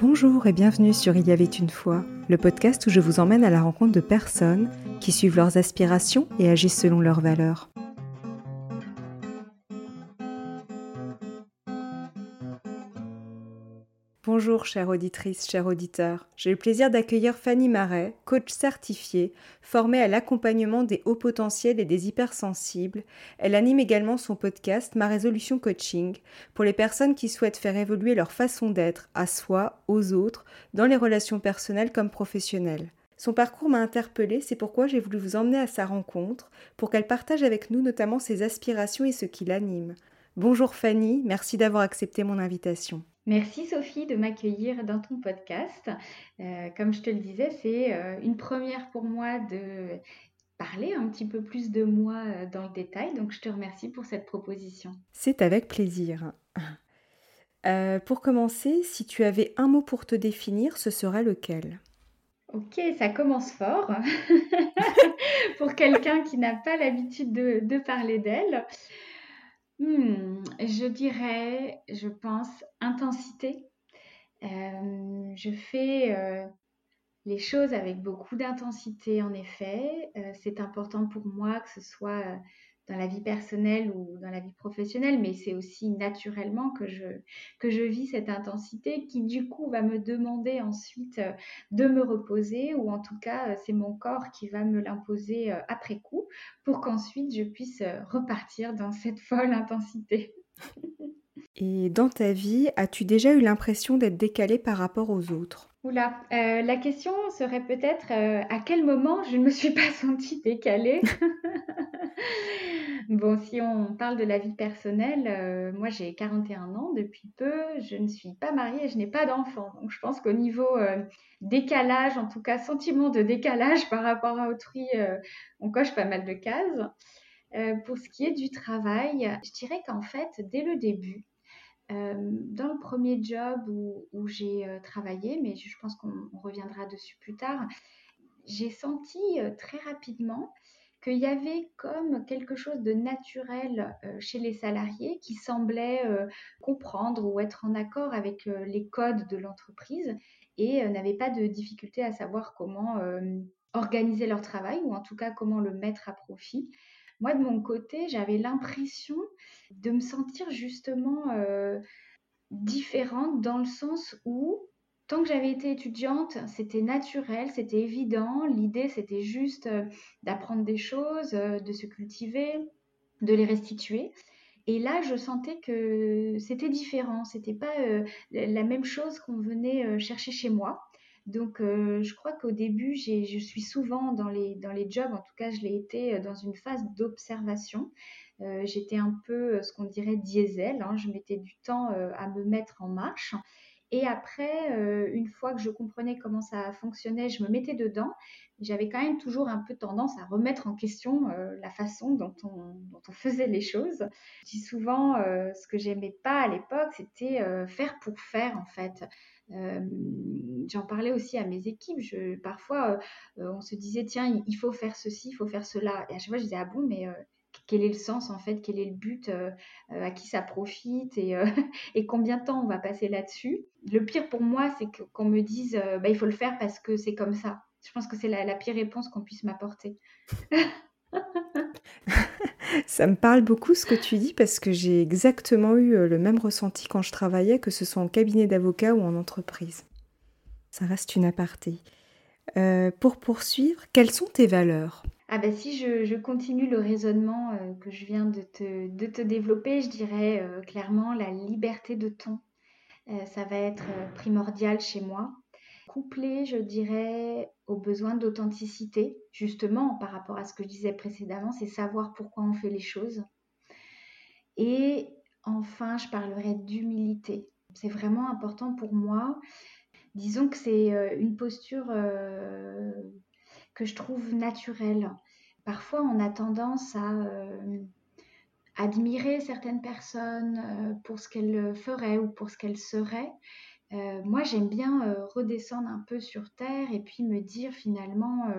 Bonjour et bienvenue sur Il y avait une fois, le podcast où je vous emmène à la rencontre de personnes qui suivent leurs aspirations et agissent selon leurs valeurs. Bonjour chère auditrice, chers auditeurs. J'ai le plaisir d'accueillir Fanny Marais, coach certifiée, formée à l'accompagnement des hauts potentiels et des hypersensibles. Elle anime également son podcast Ma résolution coaching pour les personnes qui souhaitent faire évoluer leur façon d'être à soi, aux autres, dans les relations personnelles comme professionnelles. Son parcours m'a interpellée, c'est pourquoi j'ai voulu vous emmener à sa rencontre pour qu'elle partage avec nous notamment ses aspirations et ce qui l'anime. Bonjour Fanny, merci d'avoir accepté mon invitation. Merci Sophie de m'accueillir dans ton podcast. Euh, comme je te le disais, c'est euh, une première pour moi de parler un petit peu plus de moi euh, dans le détail. Donc je te remercie pour cette proposition. C'est avec plaisir. pour commencer, si tu avais un mot pour te définir, ce serait lequel? Ok, ça commence fort pour quelqu'un qui n'a pas l'habitude de, parler d'elle. Hmm, je dirais, je pense, intensité. Euh, je fais euh, les choses avec beaucoup d'intensité, en effet. Euh, c'est important pour moi que ce soit dans la vie personnelle ou dans la vie professionnelle, mais c'est aussi naturellement que je, que je vis cette intensité qui du coup va me demander ensuite euh, de me reposer ou en tout cas euh, c'est mon corps qui va me l'imposer euh, après coup pour qu'ensuite je puisse repartir dans cette folle intensité. Et dans ta vie, as-tu déjà eu l'impression d'être décalée par rapport aux autres? Oula, la question serait peut-être à quel moment je ne me suis pas sentie décalée? Bon, si on parle de la vie personnelle, euh, moi j'ai 41 ans depuis peu, je ne suis pas mariée et je n'ai pas d'enfant. Donc je pense qu'au niveau euh, décalage, en tout cas sentiment de décalage par rapport à autrui, euh, on coche pas mal de cases. pour ce qui est du travail, je dirais qu'en fait, dès le début, dans le premier job où, j'ai travaillé, mais je pense qu'on reviendra dessus plus tard, j'ai senti très rapidement qu'il y avait comme quelque chose de naturel euh, chez les salariés qui semblait euh, comprendre ou être en accord avec euh, les codes de l'entreprise et n'avaient pas de difficulté à savoir comment organiser leur travail ou en tout cas comment le mettre à profit. Moi, de mon côté, j'avais l'impression de me sentir justement différente dans le sens où Tant que j'avais été étudiante, c'était naturel, c'était évident. L'idée, c'était juste euh, d'apprendre des choses, euh, de se cultiver, de les restituer. Et là, je sentais que c'était différent, c'était pas euh, la même chose qu'on venait chercher chez moi. Donc, je crois qu'au début, je suis souvent dans les, dans les jobs, en tout cas, je l'ai été dans une phase d'observation. J'étais un peu ce qu'on dirait diesel, hein. je mettais du temps à me mettre en marche. Et après, euh, une fois que je comprenais comment ça fonctionnait, je me mettais dedans. J'avais quand même toujours un peu tendance à remettre en question euh, la façon dont on, faisait les choses. Je dis souvent, euh, ce que j'aimais pas à l'époque, c'était faire pour faire en fait. J'en parlais aussi à mes équipes. Parfois, on se disait, tiens, il faut faire ceci, il faut faire cela. Et à chaque fois, je disais, ah bon, mais quel est le sens en fait, quel est le but, euh, euh, à qui ça profite? Euh, et, combien de temps on va passer là-dessus? Le pire pour moi, c'est qu'on me dise bah, il faut le faire parce que c'est comme ça. Je pense que c'est la, pire réponse qu'on puisse m'apporter. ça me parle beaucoup ce que tu dis parce que j'ai exactement eu le même ressenti quand je travaillais, que ce soit en cabinet d'avocat ou en entreprise. Ça reste une aparté. pour poursuivre, quelles sont tes valeurs? Ah ben si je, continue le raisonnement euh, que je viens de te, de te développer, je dirais euh, clairement la liberté de ton. Euh, ça va être primordial chez moi. Je dirais, au besoin d'authenticité, justement par rapport à ce que je disais précédemment, c'est savoir pourquoi on fait les choses. Et enfin, je parlerai d'humilité. C'est vraiment important pour moi. Disons que c'est une posture que je trouve naturel. Parfois, on a tendance à euh, admirer certaines personnes euh, pour ce qu'elles feraient ou pour ce qu'elles seraient. Euh, moi, j'aime bien redescendre un peu sur Terre et puis me dire finalement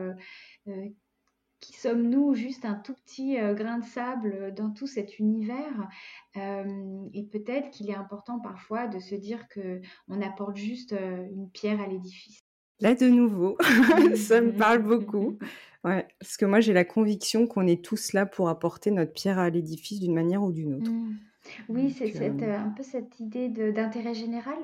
qui sommes-nous juste un tout petit grain de sable dans tout cet univers Et peut-être qu'il est important parfois de se dire que on apporte juste une pierre à l'édifice. Là, de nouveau, ça me parle beaucoup. Ouais, parce que moi, j'ai la conviction qu'on est tous là pour apporter notre pierre à l'édifice d'une manière ou d'une autre. Mmh. Oui, c'est un peu cette idée d'intérêt général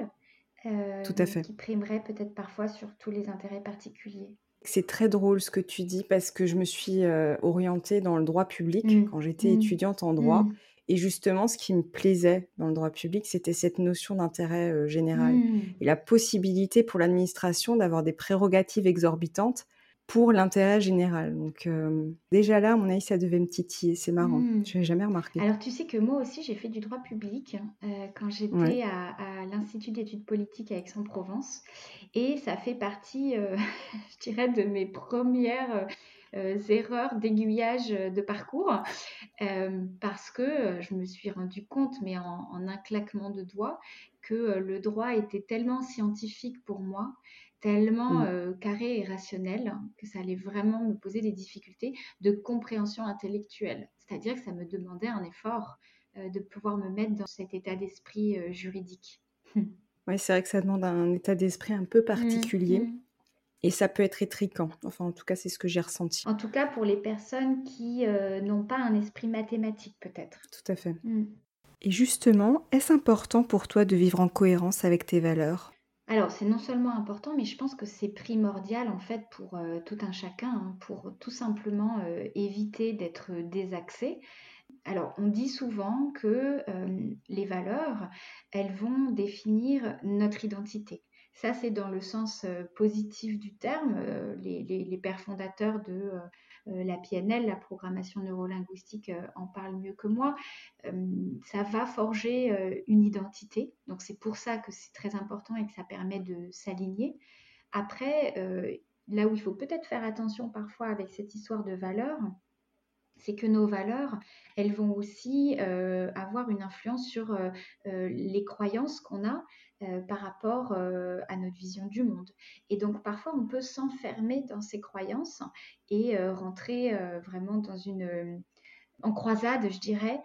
Tout à fait. qui primerait peut-être parfois sur tous les intérêts particuliers. C'est très drôle ce que tu dis parce que je me suis orientée dans le droit public mmh. quand j'étais mmh. étudiante en droit. Et justement, ce qui me plaisait dans le droit public, c'était cette notion d'intérêt général et la possibilité pour l'administration d'avoir des prérogatives exorbitantes pour l'intérêt général. Donc déjà là, à mon avis, ça devait me titiller. C'est marrant. Mmh. Je n'avais jamais remarqué. Alors tu sais que moi aussi, j'ai fait du droit public quand j'étais à, l'Institut d'études politiques à Aix-en-Provence. Et ça fait partie, je dirais, de mes premières erreurs d'aiguillage de parcours. parce que je me suis rendu compte, mais en, en un claquement de doigts, que le droit était tellement scientifique pour moi tellement mmh. carré et rationnel que ça allait vraiment me poser des difficultés de compréhension intellectuelle. C'est-à-dire que ça me demandait un effort de pouvoir me mettre dans cet état d'esprit juridique. Oui, c'est vrai que ça demande un état d'esprit un peu mmh, particulier. Mmh. Et ça peut être étriquant. Enfin, en tout cas, c'est ce que j'ai ressenti. En tout cas, pour les personnes qui n'ont pas un esprit mathématique, peut-être. Tout à fait. Et justement, est-ce important pour toi de vivre en cohérence avec tes valeurs? Alors, c'est non seulement important, mais je pense que c'est primordial en fait pour euh, tout un chacun, hein, pour tout simplement euh, éviter d'être désaxé. Alors, on dit souvent que euh, les valeurs, elles vont définir notre identité. Ça, c'est dans le sens positif du terme. les, pères fondateurs de euh, la PNL, la programmation neurolinguistique, euh, en parle mieux que moi. Euh, ça va forger une identité. Donc c'est pour ça que c'est très important et que ça permet de s'aligner. Après, là où il faut peut-être faire attention parfois avec cette histoire de valeurs, c'est que nos valeurs, elles vont aussi avoir une influence sur les croyances qu'on a par rapport à notre vision du monde. Et donc parfois, on peut s'enfermer dans ces croyances et rentrer vraiment dans une en croisade, je dirais,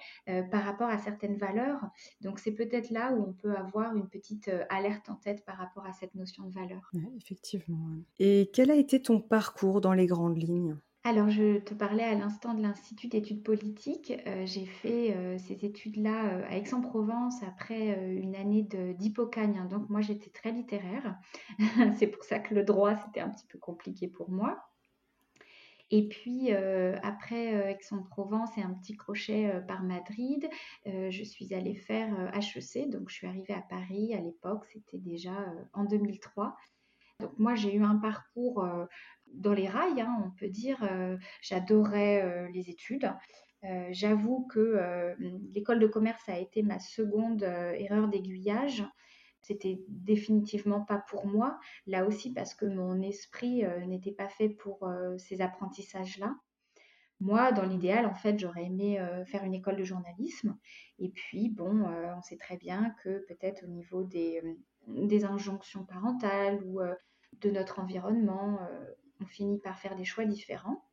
par rapport à certaines valeurs. Donc c'est peut-être là où on peut avoir une petite alerte en tête par rapport à cette notion de valeur. effectivement. Et quel a été ton parcours dans les grandes lignes? Alors, je te parlais à l'instant de l'Institut d'études politiques. Euh, j'ai fait euh, ces études-là euh, à Aix-en-Provence après une année d'hypocagne. Hein. donc, moi, j'étais très littéraire. C'est pour ça que le droit, c'était un petit peu compliqué pour moi. Et puis, après Aix-en-Provence et un petit crochet par Madrid, je suis allée faire HEC. Donc, je suis arrivée à Paris à l'époque, c'était déjà en 2003. Donc moi, j'ai eu un parcours dans les rails, hein, on peut dire. Euh, j'adorais euh, les études. Euh, j'avoue que l'école de commerce a été ma seconde erreur d'aiguillage. C'était définitivement pas pour moi, là aussi parce que mon esprit n'était pas fait pour ces apprentissages-là. Moi, dans l'idéal, en fait, j'aurais aimé faire une école de journalisme. Et puis, bon, on sait très bien que peut-être au niveau des, des injonctions parentales ou de notre environnement, on finit par faire des choix différents.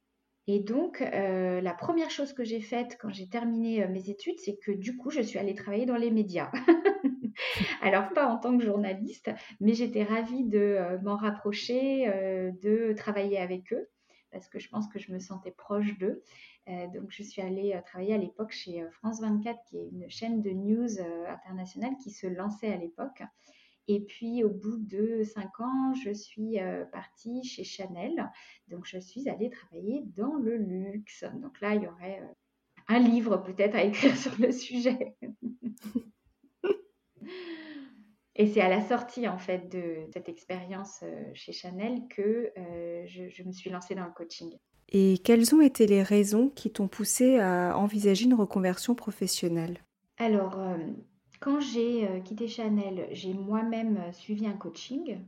Et donc, euh, la première chose que j'ai faite quand j'ai terminé euh, mes études, c'est que du coup, je suis allée travailler dans les médias. Alors, pas en tant que journaliste, mais j'étais ravie de euh, m'en rapprocher, de travailler avec eux, parce que je pense que je me sentais proche d'eux. donc, je suis allée travailler à l'époque chez France 24, qui est une chaîne de news internationale qui se lançait à l'époque. Et puis au bout de cinq ans, je suis euh, partie chez Chanel. Donc je suis allée travailler dans le luxe. Donc là, il y aurait euh, un livre peut-être à écrire sur le sujet. Et c'est à la sortie en fait de cette expérience euh, chez Chanel que je, je, me suis lancée dans le coaching. Et quelles ont été les raisons qui t'ont poussé à envisager une reconversion professionnelle? Alors, quand j'ai euh, quitté Chanel, j'ai moi-même euh, suivi un coaching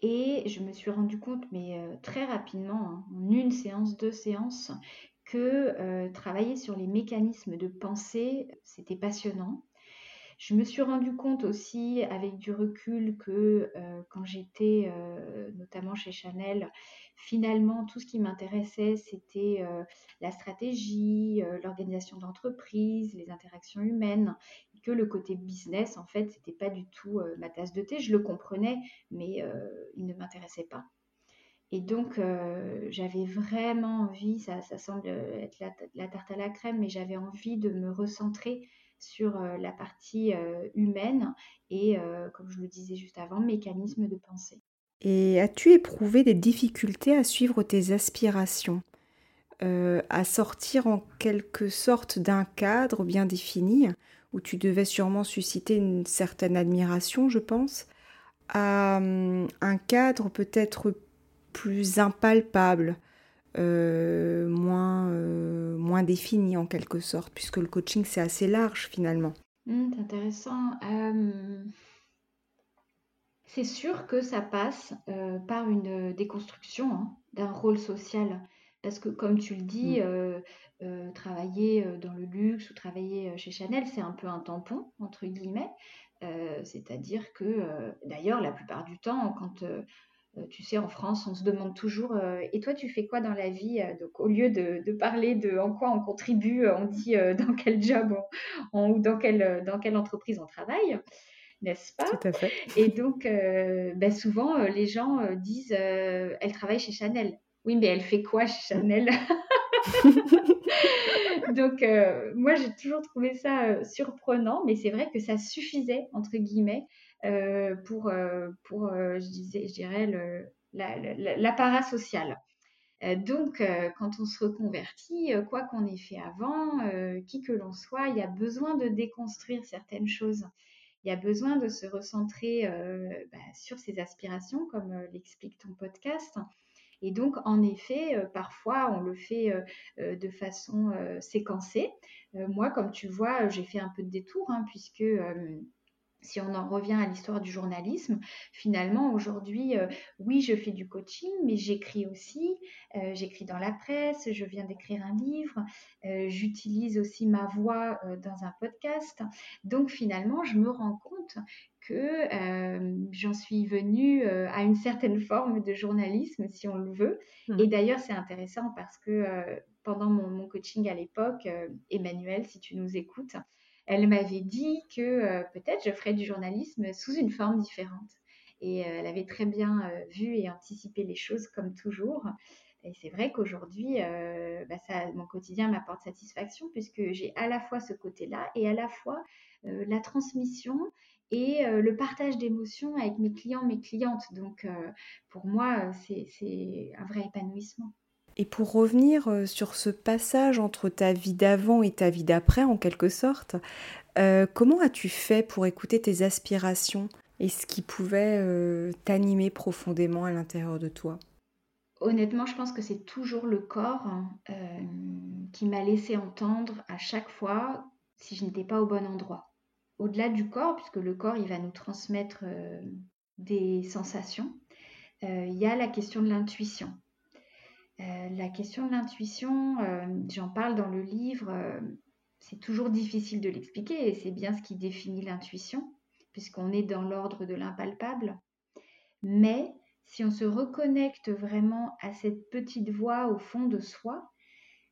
et je me suis rendu compte, mais euh, très rapidement, hein, en une séance, deux séances, que travailler sur les mécanismes de pensée, c'était passionnant. Je me suis rendu compte aussi avec du recul que quand j'étais notamment chez Chanel, finalement tout ce qui m'intéressait c'était la stratégie, l'organisation d'entreprise, les interactions humaines, le côté business en fait c'était pas du tout ma tasse de thé. Je le comprenais, mais il ne m'intéressait pas. Et donc, j'avais vraiment envie, ça, semble être la, tarte à la crème, mais j'avais envie de me recentrer sur la partie humaine et, comme je le disais juste avant, mécanisme de pensée. Et as-tu éprouvé des difficultés à suivre tes aspirations, à sortir en quelque sorte d'un cadre bien défini, où tu devais sûrement susciter une certaine admiration, je pense, à mmh, un cadre peut-être plus impalpable, euh, moins, euh, moins défini en quelque sorte, puisque le coaching c'est assez large finalement. Mmh, intéressant. Euh, c'est sûr que ça passe par une déconstruction hein, d'un rôle social. Parce que comme tu le dis, mmh. travailler dans le luxe ou travailler chez Chanel, c'est un peu un tampon, entre guillemets. C'est-à-dire que, d'ailleurs, la plupart du temps, quand tu sais, en France, on se demande toujours Et toi, tu fais quoi dans la vie Donc, au lieu de, parler de en quoi on contribue, on dit dans quel job ou dans quelle, dans quelle entreprise on travaille, n'est-ce pas? Tout à fait. Et donc, ben, souvent, les gens disent Elle travaille chez Chanel. Oui, mais elle fait quoi chez Chanel? Donc, moi, j'ai toujours trouvé ça surprenant, mais c'est vrai que ça suffisait, entre guillemets, euh, pour, euh, pour euh, je, disais, je dirais, l'apparat social. donc, quand on se reconvertit, quoi qu'on ait fait avant, qui que l'on soit, il y a besoin de déconstruire certaines choses. Il y a besoin de se recentrer bah, sur ses aspirations, comme l'explique ton podcast. Et donc, en effet, parfois, on le fait de façon séquencée. moi, comme tu vois, j'ai fait un peu de détour, hein, puisque si on en revient à l'histoire du journalisme, finalement aujourd'hui, euh, oui, je fais du coaching, mais j'écris aussi, euh, j'écris dans la presse, je viens d'écrire un livre, euh, j'utilise aussi ma voix dans un podcast. Donc finalement, je me rends compte que j'en suis venue à une certaine forme de journalisme, si on le veut. Mmh. Et d'ailleurs, c'est intéressant parce que pendant mon coaching à l'époque, Emmanuel, si tu nous écoutes, elle m'avait dit que euh, peut-être je ferais du journalisme sous une forme différente. Et euh, elle avait très bien euh, vu et anticipé les choses comme toujours. Et c'est vrai qu'aujourd'hui, bah, mon quotidien m'apporte satisfaction puisque j'ai à la fois ce côté-là et à la fois la transmission et le partage d'émotions avec mes clients, mes clientes. Donc pour moi, c'est un vrai épanouissement. Et pour revenir euh, sur ce passage entre ta vie d'avant et ta vie d'après, en quelque sorte, euh, comment as-tu fait pour écouter tes aspirations et ce qui pouvait euh, t'animer profondément à l'intérieur de toi? Honnêtement, je pense que c'est toujours le corps qui m'a laissé entendre à chaque fois si je n'étais pas au bon endroit. Au-delà du corps, puisque le corps, il va nous transmettre des sensations, il y a la question de l'intuition. Euh, la question de l'intuition, euh, j'en parle dans le livre, euh, c'est toujours difficile de l'expliquer et c'est bien ce qui définit l'intuition, puisqu'on est dans l'ordre de l'impalpable. Mais si on se reconnecte vraiment à cette petite voix au fond de soi,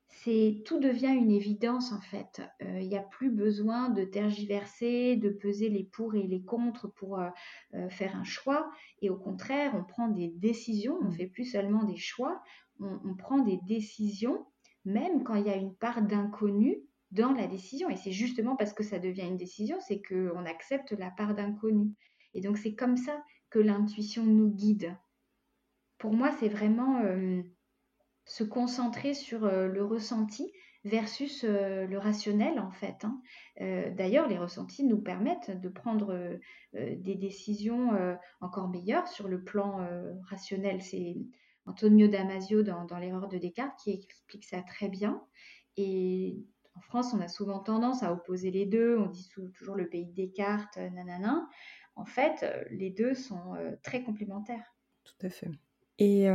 c'est tout devient une évidence en fait. Il n'y a plus besoin de tergiverser, de peser les pour et les contre pour faire un choix. Et au contraire, on prend des décisions, on ne fait plus seulement des choix, on, prend des décisions, même quand il y a une part d'inconnu dans la décision. Et c'est justement parce que ça devient une décision, c'est qu'on accepte la part d'inconnu. Et donc c'est comme ça que l'intuition nous guide. Pour moi, c'est vraiment euh, se concentrer sur euh, le ressenti versus euh, le rationnel en fait. Hein. D'ailleurs, les ressentis nous permettent de prendre des décisions encore meilleures sur le plan rationnel. C'est Antonio Damasio dans, l'erreur de Descartes qui explique ça très bien. Et en France, on a souvent tendance à opposer les deux. On dit toujours le pays de Descartes, euh, nanana. En fait, euh, les deux sont euh, très complémentaires. Tout à fait. Et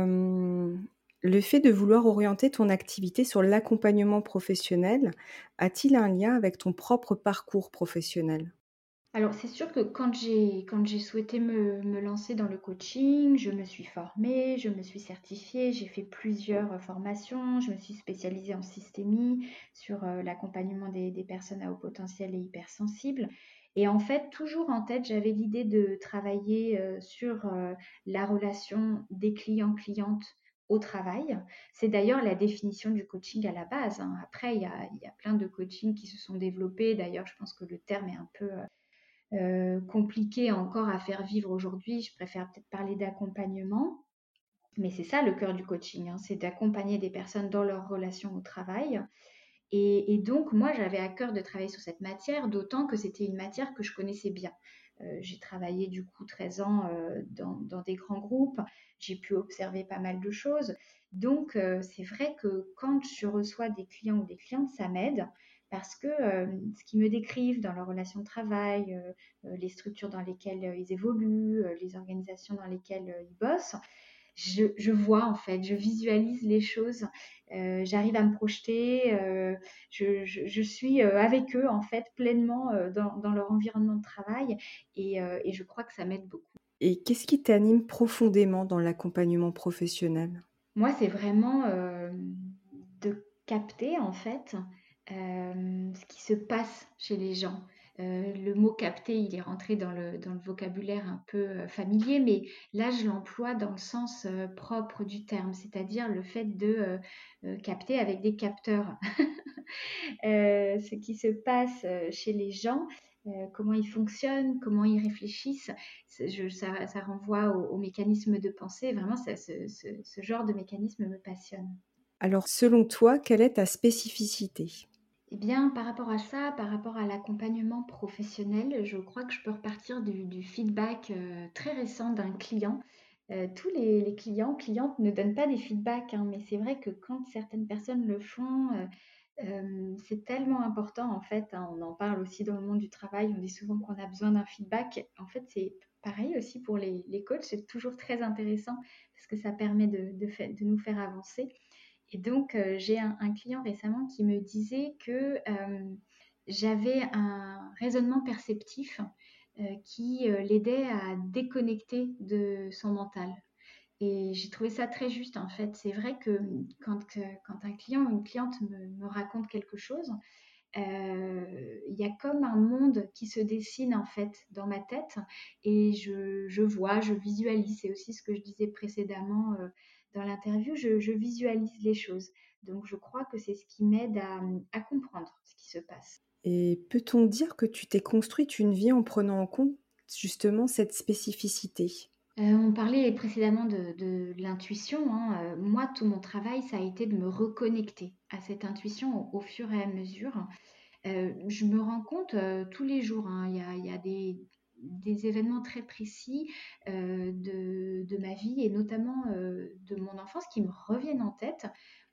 le fait de vouloir orienter ton activité sur l'accompagnement professionnel a-t-il un lien avec ton propre parcours professionnel? Alors, c'est sûr que quand j'ai quand j'ai souhaité me me lancer dans le coaching, je me suis formée, je me suis certifiée, j'ai fait plusieurs, heu, formations, je me suis spécialisée en systémie sur, heu, l'accompagnement des personnes à haut potentiel et hypersensibles. Et en fait, toujours en tête, j'avais l'idée de travailler, heu, sur, la relation des clients-clientes au travail. C'est d'ailleurs la définition du coaching à la base, hein. Après, il y a il plein de coachings qui se sont développés. D'ailleurs, je pense que le terme est un peu, heu euh, compliqué encore à faire vivre aujourd'hui. Je préfère peut-être parler d'accompagnement. Mais c'est ça le cœur du coaching, hein, c'est d'accompagner des personnes dans leur relation au travail. Et, et donc, moi, j'avais à cœur de travailler sur cette matière, d'autant que c'était une matière que je connaissais bien. Euh, j'ai travaillé du coup 13 ans euh, dans, des grands groupes, j'ai pu observer pas mal de choses. Donc, euh, c'est vrai que quand je reçois des clients ou des clientes, ça m'aide parce que ce qu'ils me décrivent dans leur relation de travail, les structures dans lesquelles ils évoluent, les organisations dans lesquelles ils bossent, je, je, vois en fait, je visualise les choses, euh, j'arrive à me projeter, euh, je, je, je, suis avec eux en fait pleinement dans, dans, leur environnement de travail et, et je crois que ça m'aide beaucoup. Et qu'est-ce qui t'anime profondément dans l'accompagnement professionnel? Moi, c'est vraiment de capter en fait euh, ce qui se passe chez les gens. Euh, le mot capter, il est rentré dans le, vocabulaire un peu euh, familier, mais là, je l'emploie dans le sens euh, propre du terme, c'est-à-dire le fait de capter avec des capteurs ce qui se passe chez les gens. comment ils fonctionnent, comment ils réfléchissent, ça, renvoie au, au, mécanisme de pensée. Vraiment, ce, ce genre de mécanisme me passionne. Alors, selon toi, quelle est ta spécificité? Eh bien, par rapport à ça, par rapport à l'accompagnement professionnel, je crois que je peux repartir du, feedback euh, très récent d'un client. Euh, tous les, clients, clientes ne donnent pas des feedbacks, hein, mais c'est vrai que quand certaines personnes le font, euh, c'est tellement important en fait. Hein, on en parle aussi dans le monde du travail, on dit souvent qu'on a besoin d'un feedback. En fait, c'est pareil aussi pour les, coachs, c'est toujours très intéressant parce que ça permet de nous faire avancer. Et donc, euh, j'ai un, client récemment qui me disait que euh, j'avais un raisonnement perceptif euh, qui l'aidait à déconnecter de son mental. Et j'ai trouvé ça très juste en fait. C'est vrai que quand, un client ou une cliente me, raconte quelque chose, il y a comme un monde qui se dessine en fait dans ma tête et je, vois, je visualise. C'est aussi ce que je disais précédemment dans l'interview, je, je, visualise les choses. Donc je crois que c'est ce qui m'aide à, à, comprendre ce qui se passe. Et peut-on dire que tu t'es construite une vie en prenant en compte justement cette spécificité? Euh, on parlait précédemment de, de l'intuition. Hein. Euh, moi, tout mon travail, ça a été de me reconnecter à cette intuition au, au fur et à mesure. Euh, je me rends compte tous les jours, hein, il y a, il y a des, des, événements très précis euh, de, de, ma vie et notamment de mon enfance qui me reviennent en tête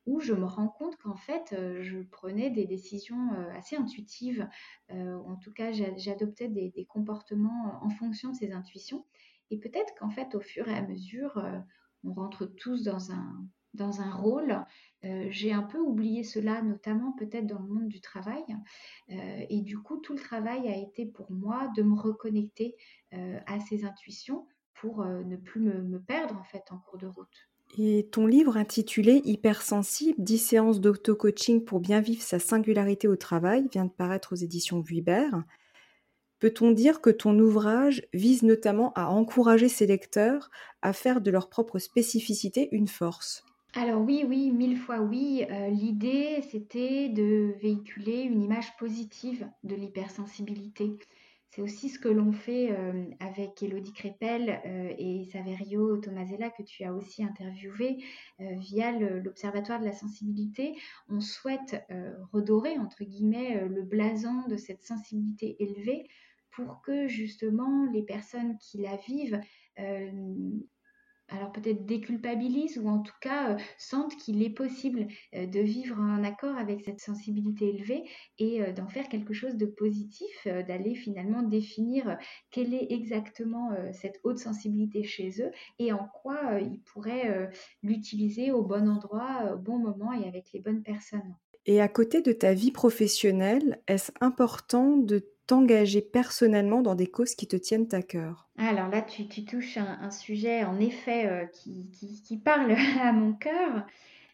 où je me rends compte qu'en fait, je prenais des décisions assez intuitives, en tout cas, j'adoptais des, des, comportements en fonction de ces intuitions. Et peut-être qu'en fait, au fur et à mesure, euh, on rentre tous dans un, dans un rôle. Euh, j'ai un peu oublié cela, notamment peut-être dans le monde du travail. Euh, et du coup, tout le travail a été pour moi de me reconnecter euh, à ces intuitions pour ne plus me, me, perdre en fait en cours de route. Et ton livre intitulé Hypersensible, 10 séances d'auto-coaching pour bien vivre sa singularité au travail vient de paraître aux éditions Vuibert. Peut-on dire que ton ouvrage vise notamment à encourager ses lecteurs à faire de leur propre spécificité une force? Alors oui, oui, mille fois oui. Euh, L'idée, c'était de véhiculer une image positive de l'hypersensibilité. C'est aussi ce que l'on fait euh, avec Elodie Crépel euh, et Saverio Tomasella, que tu as aussi interviewé via l'Observatoire de la sensibilité. On souhaite redorer, entre guillemets, le blason de cette sensibilité élevée pour que justement les personnes qui la vivent alors peut-être déculpabilisent ou en tout cas euh, sentent qu'il est possible euh, de vivre en accord avec cette sensibilité élevée et euh, d'en faire quelque chose de positif, euh, d'aller finalement définir quelle est exactement cette haute sensibilité chez eux et en quoi ils pourraient l'utiliser au bon endroit, au bon moment et avec les bonnes personnes. Et à côté de ta vie professionnelle, est-ce important de t'engager personnellement dans des causes qui te tiennent à cœur Alors là, tu, touches un, sujet en effet qui, qui, parle à mon cœur.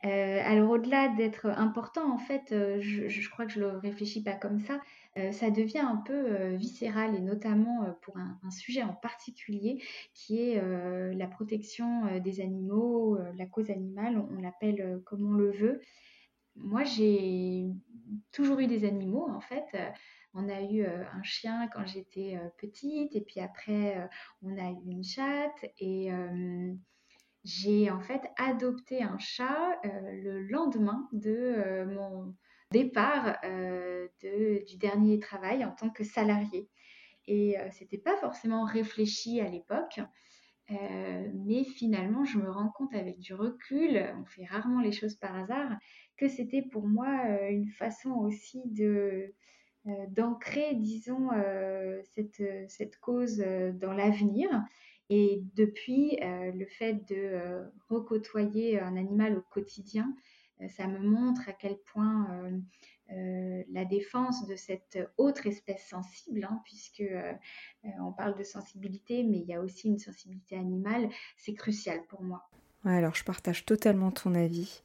Euh, alors au-delà d'être important, en fait, euh, je, crois que je le réfléchis pas comme ça. Euh, ça devient un peu viscéral et notamment pour un, sujet en particulier qui est la protection des animaux, la cause animale, on, l'appelle comme on le veut. Moi, j'ai toujours eu des animaux en fait. On a eu un chien quand j'étais petite et puis après on a eu une chatte et j'ai en fait adopté un chat euh, le lendemain de euh, mon départ euh, du dernier travail en tant que salarié. Et c'était pas forcément réfléchi à l'époque. mais finalement, je me rends compte avec du recul, on fait rarement les choses par hasard, que c'était pour moi une façon aussi de d'ancrer, disons, cette, cette, cause dans l'avenir et depuis, euh, le fait de euh, recôtoyer un animal au quotidien, euh, ça me montre à quel point la défense de cette autre espèce sensible, hein, puisque on parle de sensibilité, mais il y a aussi une sensibilité animale, c'est crucial pour moi. alors je partage totalement ton avis.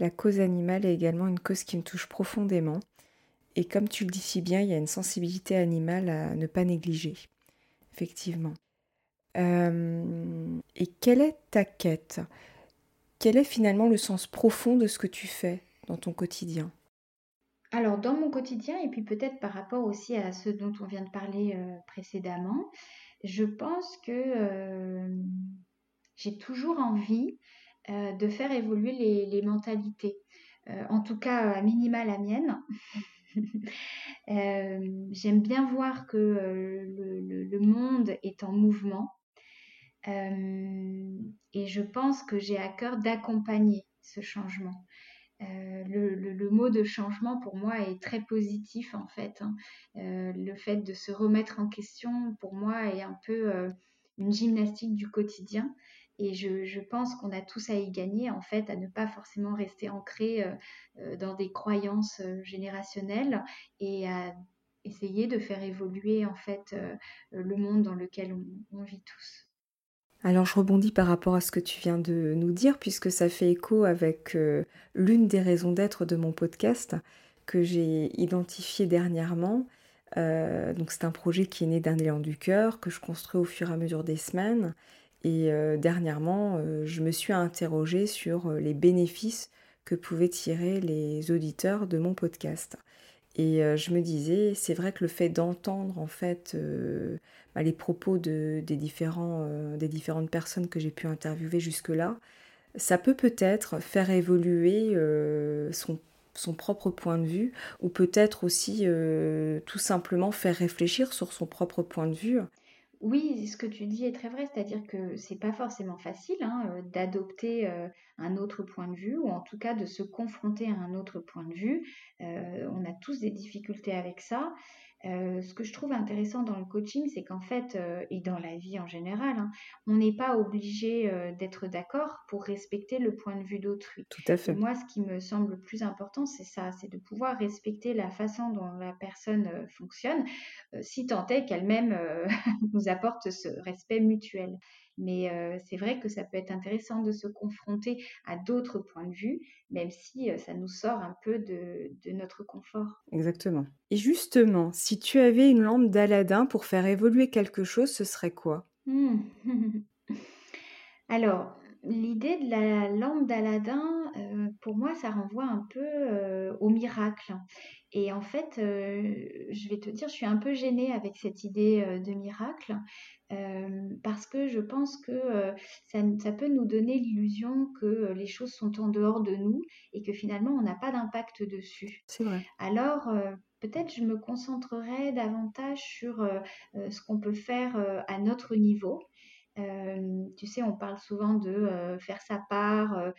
La cause animale est également une cause qui me touche profondément. Et comme tu le dis si bien, il y a une sensibilité animale à ne pas négliger. Effectivement. Euh, et quelle est ta quête? Quel est finalement le sens profond de ce que tu fais dans ton quotidien? Alors, dans mon quotidien, et puis peut-être par rapport aussi à ce dont on vient de parler euh, précédemment, je pense que euh, j'ai toujours envie de faire évoluer les mentalités. en tout cas, à minima la mienne. J'aime bien voir que le, monde est en mouvement et je pense que j'ai à cœur d'accompagner ce changement. le, mot de changement pour moi est très positif en fait. Hein. le fait de se remettre en question pour moi est un peu une gymnastique du quotidien. Et je, pense qu'on a tous à y gagner en fait, à ne pas forcément rester ancré dans des croyances générationnelles et à essayer de faire évoluer en fait le monde dans lequel on vit tous. Alors je rebondis par rapport à ce que tu viens de nous dire, puisque ça fait écho avec euh, l'une des raisons d'être de mon podcast que j'ai identifié dernièrement. Euh, donc c'est un projet qui est né d'un élan du cœur, que je construis au fur et à mesure des semaines. Et euh, dernièrement, je me suis interrogée sur les bénéfices que pouvaient tirer les auditeurs de mon podcast. Et je me disais, c'est vrai que le fait d'entendre en fait bah, les propos de, des, différentes personnes que j'ai pu interviewer jusque-là, ça peut peut-être faire évoluer son, propre point de vue, ou peut-être aussi tout simplement faire réfléchir sur son propre point de vue oui, ce que tu dis est très vrai, c'est-à-dire que c'est pas forcément facile hein, euh, d'adopter euh, un autre point de vue ou en tout cas de se confronter à un autre point de vue. Euh, on a tous des difficultés avec ça. Euh, ce que je trouve intéressant dans le coaching, c'est qu'en fait, euh, et dans la vie en général, hein, on n'est pas obligé euh, d'être d'accord pour respecter le point de vue d'autrui. Tout à fait. moi, ce qui me semble le plus important, c'est ça, c'est de pouvoir respecter la façon dont la personne fonctionne, si tant est qu'elle-même nous apporte ce respect mutuel. Mais c'est vrai que ça peut être intéressant de se confronter à d'autres points de vue, même si ça nous sort un peu de, notre confort. Exactement. Et justement, si tu avais une lampe d'Aladin pour faire évoluer quelque chose, ce serait quoi? Mmh. Alors, l'idée de la lampe d'Aladin, pour moi, ça renvoie un peu au miracle. Et en fait, je vais te dire, je suis un peu gênée avec cette idée de miracle parce que je pense que ça, peut nous donner l'illusion que les choses sont en dehors de nous et que finalement on n'a pas d'impact dessus. C'est vrai. Alors peut-être je me concentrerai davantage sur ce qu'on peut faire à notre niveau. Tu sais, on parle souvent de faire sa part,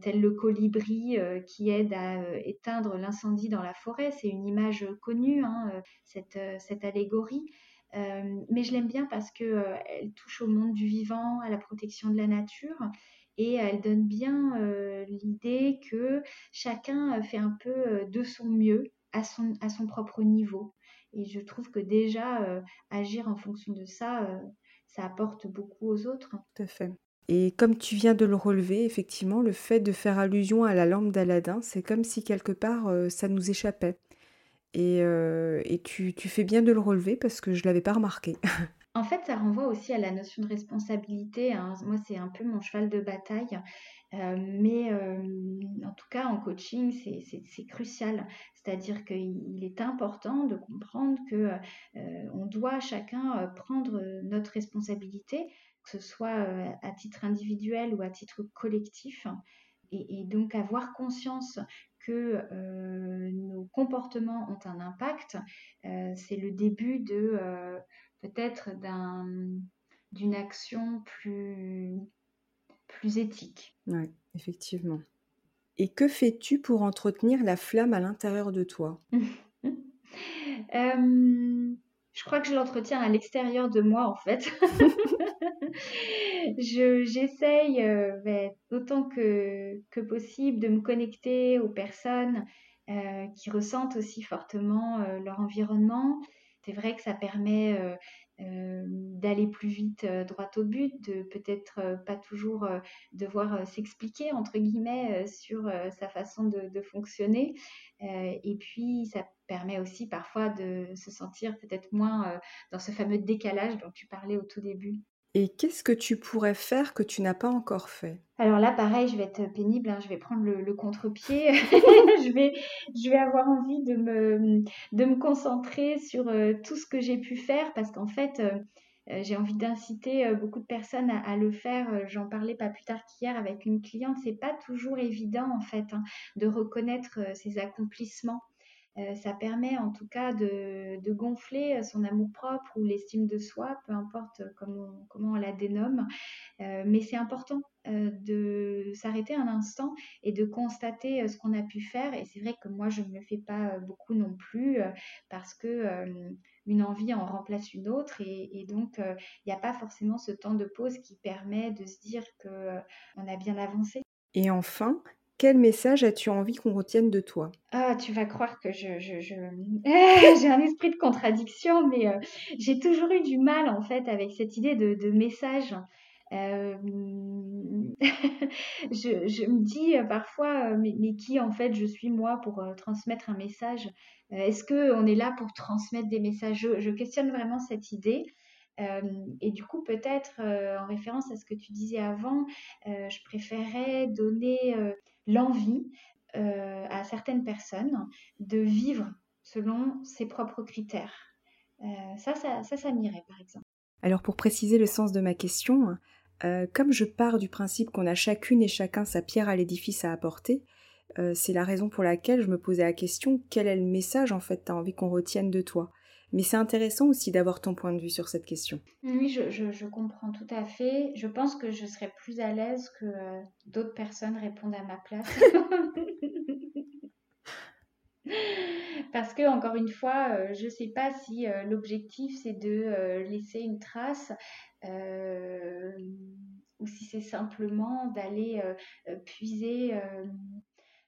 tel le colibri qui aide à éteindre l'incendie dans la forêt. C'est une image connue, hein, cette allégorie. Euh, mais je l'aime bien parce qu'elle euh, touche au monde du vivant, à la protection de la nature. Et elle donne bien euh, l'idée que chacun fait un peu de son mieux à son, à son propre niveau. Et je trouve que déjà, agir en fonction de ça, ça apporte beaucoup aux autres. Tout à fait. Et comme tu viens de le relever, effectivement, le fait de faire allusion à la lampe d'Aladin, c'est comme si quelque part ça nous échappait. Et, et tu, tu, fais bien de le relever parce que je ne l'avais pas remarqué. En fait, ça renvoie aussi à la notion de responsabilité. Hein. Moi, c'est un peu mon cheval de bataille. Euh, mais euh, en tout cas, en coaching, c'est crucial. C'est-à-dire qu'il est important de comprendre que euh, on doit chacun prendre notre responsabilité, que ce soit à titre individuel ou à titre collectif. Et, et donc avoir conscience que nos comportements ont un impact, c'est le début de peut-être d'une action plus, plus éthique. Oui, effectivement. Et que fais-tu pour entretenir la flamme à l'intérieur de toi? Euh, Je crois que je l'entretiens à l'extérieur de moi, en fait. J'essaye euh, ben, autant que, que, possible de me connecter aux personnes euh, qui ressentent aussi fortement leur environnement c'est vrai que ça permet euh, euh, d'aller plus vite euh, droit au but, de peut-être pas toujours devoir s'expliquer entre guillemets sur sa façon de, fonctionner. et puis ça permet aussi parfois de se sentir peut-être moins dans ce fameux décalage dont tu parlais au tout début. Et qu'est-ce que tu pourrais faire que tu n'as pas encore fait? Alors là, pareil, je vais être pénible, hein, je vais prendre le, contre-pied, je, vais, je vais avoir envie de me, de me concentrer sur euh, tout ce que j'ai pu faire parce qu'en fait, euh, euh, j'ai envie d'inciter beaucoup de personnes à, le faire. J'en parlais pas plus tard qu'hier avec une cliente. C'est pas toujours évident en fait hein, de reconnaître ses accomplissements. Euh, ça permet en tout cas de, gonfler son amour-propre ou l'estime de soi, peu importe comment, comment on la dénomme. Euh, mais c'est important euh, de s'arrêter un instant et de constater ce qu'on a pu faire. Et c'est vrai que moi, je ne le fais pas beaucoup non plus parce que une envie en remplace une autre et, donc il n'y a pas forcément ce temps de pause qui permet de se dire qu'on a bien avancé. Et enfin, quel message as-tu envie qu'on retienne de toi? Ah, tu vas croire que je, j'ai un esprit de contradiction, mais euh, j'ai toujours eu du mal en fait avec cette idée de, message. Euh, je, me dis euh, parfois, mais, qui en fait je suis moi pour transmettre un message? Est-ce que on est là pour transmettre des messages? Je, questionne vraiment cette idée. et du coup, peut-être en référence à ce que tu disais avant, je préférais donner l'envie euh, à certaines personnes de vivre selon ses propres critères. Euh, ça, ça, ça, m'irait par exemple. Alors pour préciser le sens de ma question, euh, comme je pars du principe qu'on a chacune et chacun sa pierre à l'édifice à apporter, c'est la raison pour laquelle je me posais la question quel est le message en fait tu as envie qu'on retienne de toi? Mais c'est intéressant aussi d'avoir ton point de vue sur cette question. Oui, je, comprends tout à fait. Je pense que je serais plus à l'aise que euh, d'autres personnes répondent à ma place. Parce que, encore une fois, euh, je ne sais pas si euh, l'objectif c'est de laisser une trace ou si c'est simplement d'aller puiser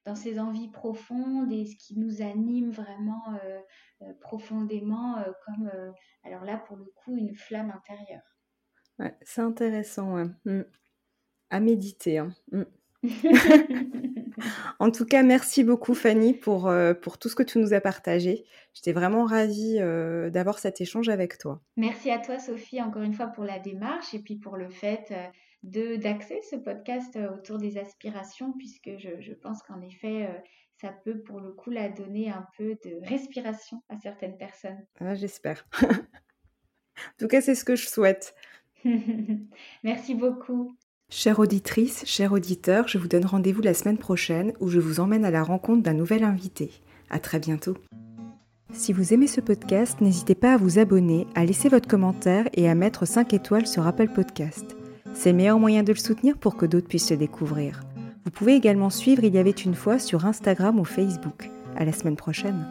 dans ses envies profondes et ce qui nous anime vraiment euh, euh, profondément, euh, comme, alors là, pour le coup, une flamme intérieure. Ouais, c'est intéressant, mmh. à méditer. Hein. Mmh. en tout cas, merci beaucoup Fanny pour, pour tout ce que tu nous as partagé. J'étais vraiment ravie d'avoir cet échange avec toi. Merci à toi Sophie encore une fois pour la démarche et puis pour le fait d'axer ce podcast euh, autour des aspirations, puisque je, pense qu'en effet, euh, ça peut pour le coup la donner un peu de respiration à certaines personnes. Ah, J'espère. en tout cas, c'est ce que je souhaite. Merci beaucoup. Chère auditrice, chers auditeurs, je vous donne rendez-vous la semaine prochaine où je vous emmène à la rencontre d'un nouvel invité. À très bientôt. Si vous aimez ce podcast, n'hésitez pas à vous abonner, à laisser votre commentaire et à mettre 5 étoiles sur Apple Podcast. C'est le meilleur moyen de le soutenir pour que d'autres puissent le découvrir. Vous pouvez également suivre Il y avait une fois sur Instagram ou Facebook. À la semaine prochaine.